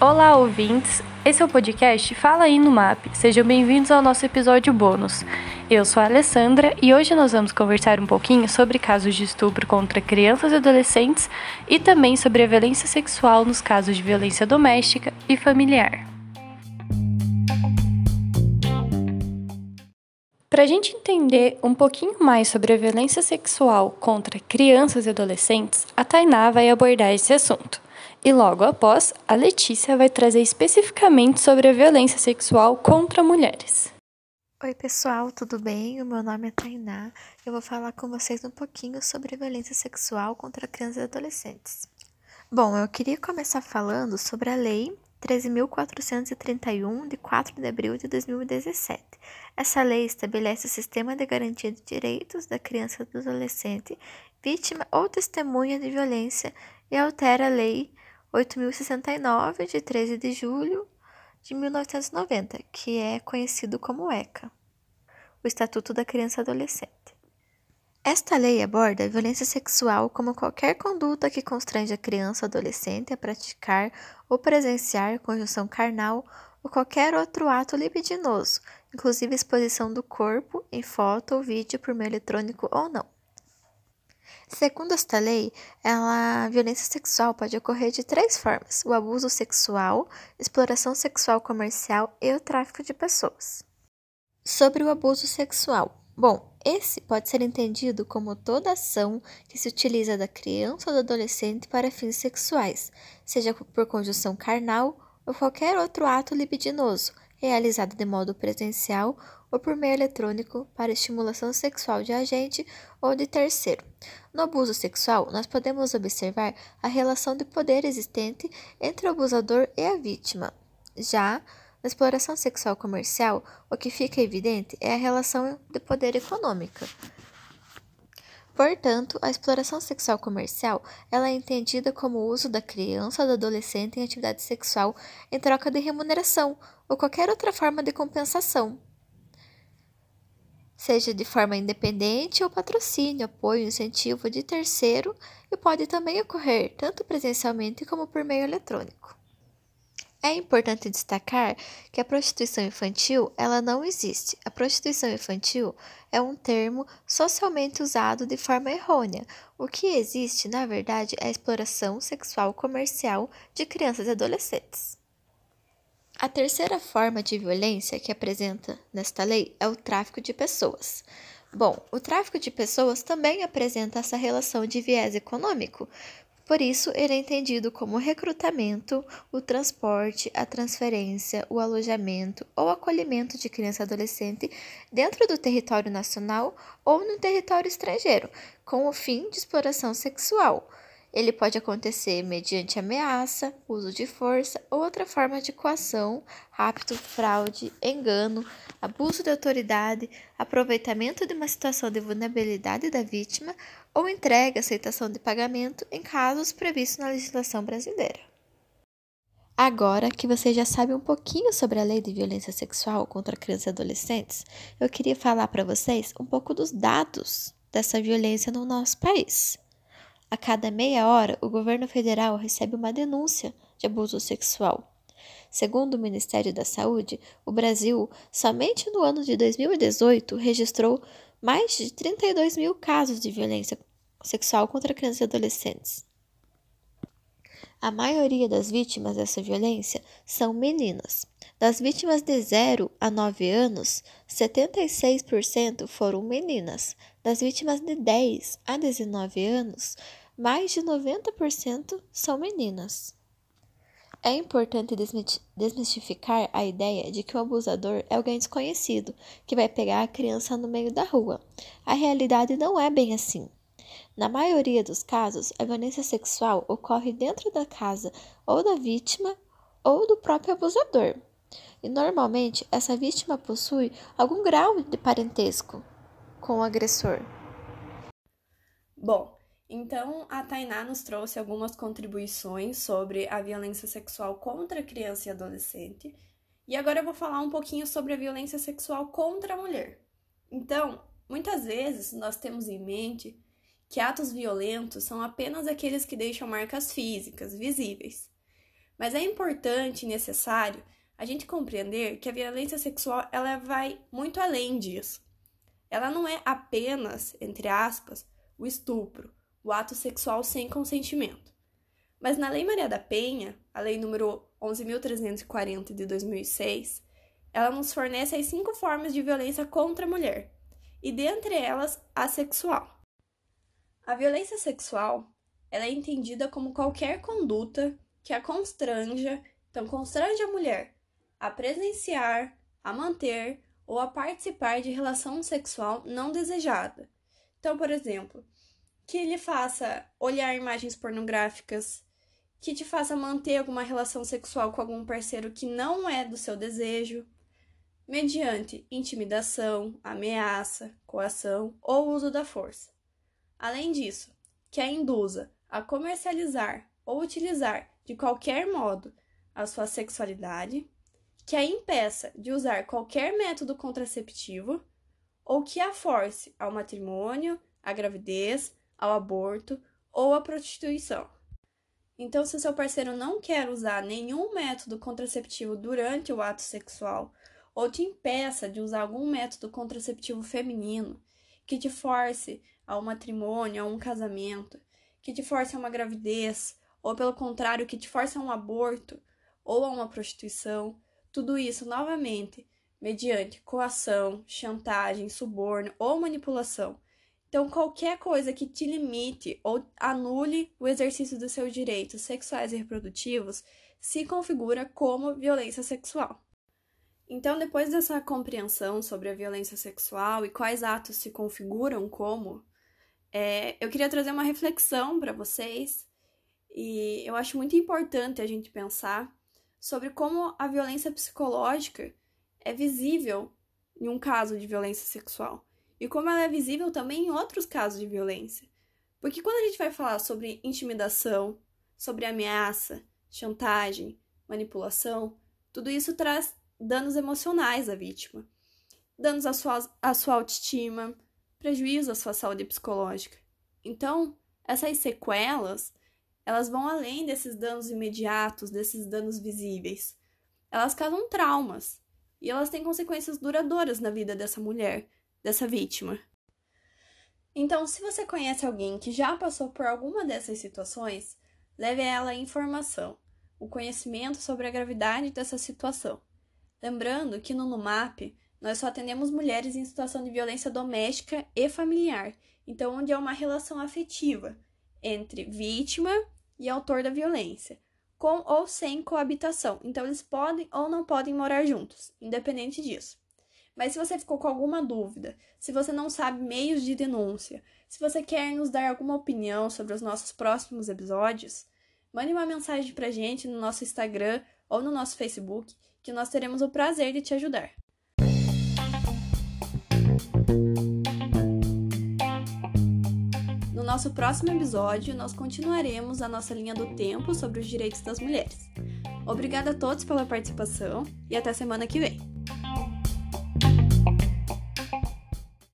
Olá, ouvintes! Esse é o podcast Fala aí no MAP. Sejam bem-vindos ao nosso episódio bônus. Eu sou a Alessandra e hoje nós vamos conversar um pouquinho sobre casos de estupro contra crianças e adolescentes e também sobre a violência sexual nos casos de violência doméstica e familiar. Para a gente entender um pouquinho mais sobre a violência sexual contra crianças e adolescentes, a Tainá vai abordar esse assunto. E logo após, a Letícia vai trazer especificamente sobre a violência sexual contra mulheres. Oi, pessoal, tudo bem? O meu nome é Tainá. Eu vou falar com vocês um pouquinho sobre a violência sexual contra crianças e adolescentes. Bom, eu queria começar falando sobre a Lei 13.431, de 4 de abril de 2017. Essa lei estabelece o sistema de garantia de direitos da criança e do adolescente, vítima ou testemunha de violência, e altera a Lei 8.069, de 13 de julho de 1990, que é conhecido como ECA, o Estatuto da Criança e Adolescente. Esta lei aborda a violência sexual como qualquer conduta que constrange a criança ou adolescente a praticar ou presenciar conjunção carnal ou qualquer outro ato libidinoso, inclusive exposição do corpo em foto ou vídeo por meio eletrônico ou não. Segundo esta lei, ela, a violência sexual pode ocorrer de três formas: o abuso sexual, exploração sexual comercial e o tráfico de pessoas. Sobre o abuso sexual. Bom, esse pode ser entendido como toda ação que se utiliza da criança ou do adolescente para fins sexuais, seja por conjunção carnal ou qualquer outro ato libidinoso, realizado de modo presencial ou por meio eletrônico para estimulação sexual de agente ou de terceiro. No abuso sexual, nós podemos observar a relação de poder existente entre o abusador e a vítima. Já na exploração sexual comercial, o que fica evidente é a relação de poder econômica. Portanto, a exploração sexual comercial ela é entendida como o uso da criança ou do adolescente em atividade sexual em troca de remuneração ou qualquer outra forma de compensação, seja de forma independente ou patrocínio, apoio, incentivo de terceiro e pode também ocorrer tanto presencialmente como por meio eletrônico. É importante destacar que a prostituição infantil ela não existe. A prostituição infantil é um termo socialmente usado de forma errônea. O que existe, na verdade, é a exploração sexual comercial de crianças e adolescentes. A terceira forma de violência que apresenta nesta lei é o tráfico de pessoas. Bom, o tráfico de pessoas também apresenta essa relação de viés econômico, por isso, ele é entendido como recrutamento, o transporte, a transferência, o alojamento ou acolhimento de criança e adolescente dentro do território nacional ou no território estrangeiro, com o fim de exploração sexual. Ele pode acontecer mediante ameaça, uso de força ou outra forma de coação, rapto, fraude, engano, abuso de autoridade, aproveitamento de uma situação de vulnerabilidade da vítima ou entrega, aceitação de pagamento em casos previstos na legislação brasileira. Agora que você já sabe um pouquinho sobre a lei de violência sexual contra crianças e adolescentes, eu queria falar para vocês um pouco dos dados dessa violência no nosso país. A cada meia hora, o governo federal recebe uma denúncia de abuso sexual. Segundo o Ministério da Saúde, o Brasil, somente no ano de 2018, registrou mais de 32 mil casos de violência sexual contra crianças e adolescentes. A maioria das vítimas dessa violência são meninas. Das vítimas de 0 a 9 anos, 76% foram meninas. Das vítimas de 10 a 19 anos, mais de 90% são meninas. É importante desmistificar a ideia de que o abusador é alguém desconhecido que vai pegar a criança no meio da rua. A realidade não é bem assim. Na maioria dos casos, a violência sexual ocorre dentro da casa ou da vítima ou do próprio abusador. E normalmente essa vítima possui algum grau de parentesco com o agressor. Bom, então, a Tainá nos trouxe algumas contribuições sobre a violência sexual contra criança e adolescente. E agora eu vou falar um pouquinho sobre a violência sexual contra a mulher. Então, muitas vezes nós temos em mente que atos violentos são apenas aqueles que deixam marcas físicas, visíveis. Mas é importante e necessário a gente compreender que a violência sexual ela vai muito além disso. Ela não é apenas, entre aspas, o estupro, o ato sexual sem consentimento. Mas na Lei Maria da Penha, a lei número 11.340 de 2006, ela nos fornece as cinco formas de violência contra a mulher, e dentre elas, a sexual. A violência sexual ela é entendida como qualquer conduta que a constranja, então constrange a mulher a presenciar, a manter ou a participar de relação sexual não desejada. Então, por exemplo, que ele faça olhar imagens pornográficas, que te faça manter alguma relação sexual com algum parceiro que não é do seu desejo, mediante intimidação, ameaça, coação ou uso da força. Além disso, que a induza a comercializar ou utilizar de qualquer modo a sua sexualidade, que a impeça de usar qualquer método contraceptivo ou que a force ao matrimônio, à gravidez, ao aborto ou à prostituição. Então, se seu parceiro não quer usar nenhum método contraceptivo durante o ato sexual ou te impeça de usar algum método contraceptivo feminino que te force ao matrimônio, a um casamento, que te force a uma gravidez, ou pelo contrário, que te force a um aborto ou a uma prostituição, tudo isso novamente mediante coação, chantagem, suborno ou manipulação. Então, qualquer coisa que te limite ou anule o exercício dos seus direitos sexuais e reprodutivos se configura como violência sexual. Então, depois dessa compreensão sobre a violência sexual e quais atos se configuram como, é, eu queria trazer uma reflexão para vocês e eu acho muito importante a gente pensar sobre como a violência psicológica é visível em um caso de violência sexual e como ela é visível também em outros casos de violência. Porque quando a gente vai falar sobre intimidação, sobre ameaça, chantagem, manipulação, tudo isso traz danos emocionais à vítima, danos à sua, à sua autoestima, prejuízo à sua saúde psicológica. Então, essas sequelas, elas vão além desses danos imediatos, desses danos visíveis. Elas causam traumas e elas têm consequências duradouras na vida dessa mulher, dessa vítima. Então, se você conhece alguém que já passou por alguma dessas situações, leve a ela a informação, o conhecimento sobre a gravidade dessa situação. Lembrando que no NUMAP nós só atendemos mulheres em situação de violência doméstica e familiar, então onde há uma relação afetiva entre vítima e autor da violência, com ou sem coabitação. Então eles podem ou não podem morar juntos, independente disso. Mas se você ficou com alguma dúvida, se você não sabe meios de denúncia, se você quer nos dar alguma opinião sobre os nossos próximos episódios, mande uma mensagem pra gente no nosso Instagram ou no nosso Facebook, que nós teremos o prazer de te ajudar. No nosso próximo episódio, nós continuaremos a nossa linha do tempo sobre os direitos das mulheres. Obrigada a todos pela participação e até semana que vem!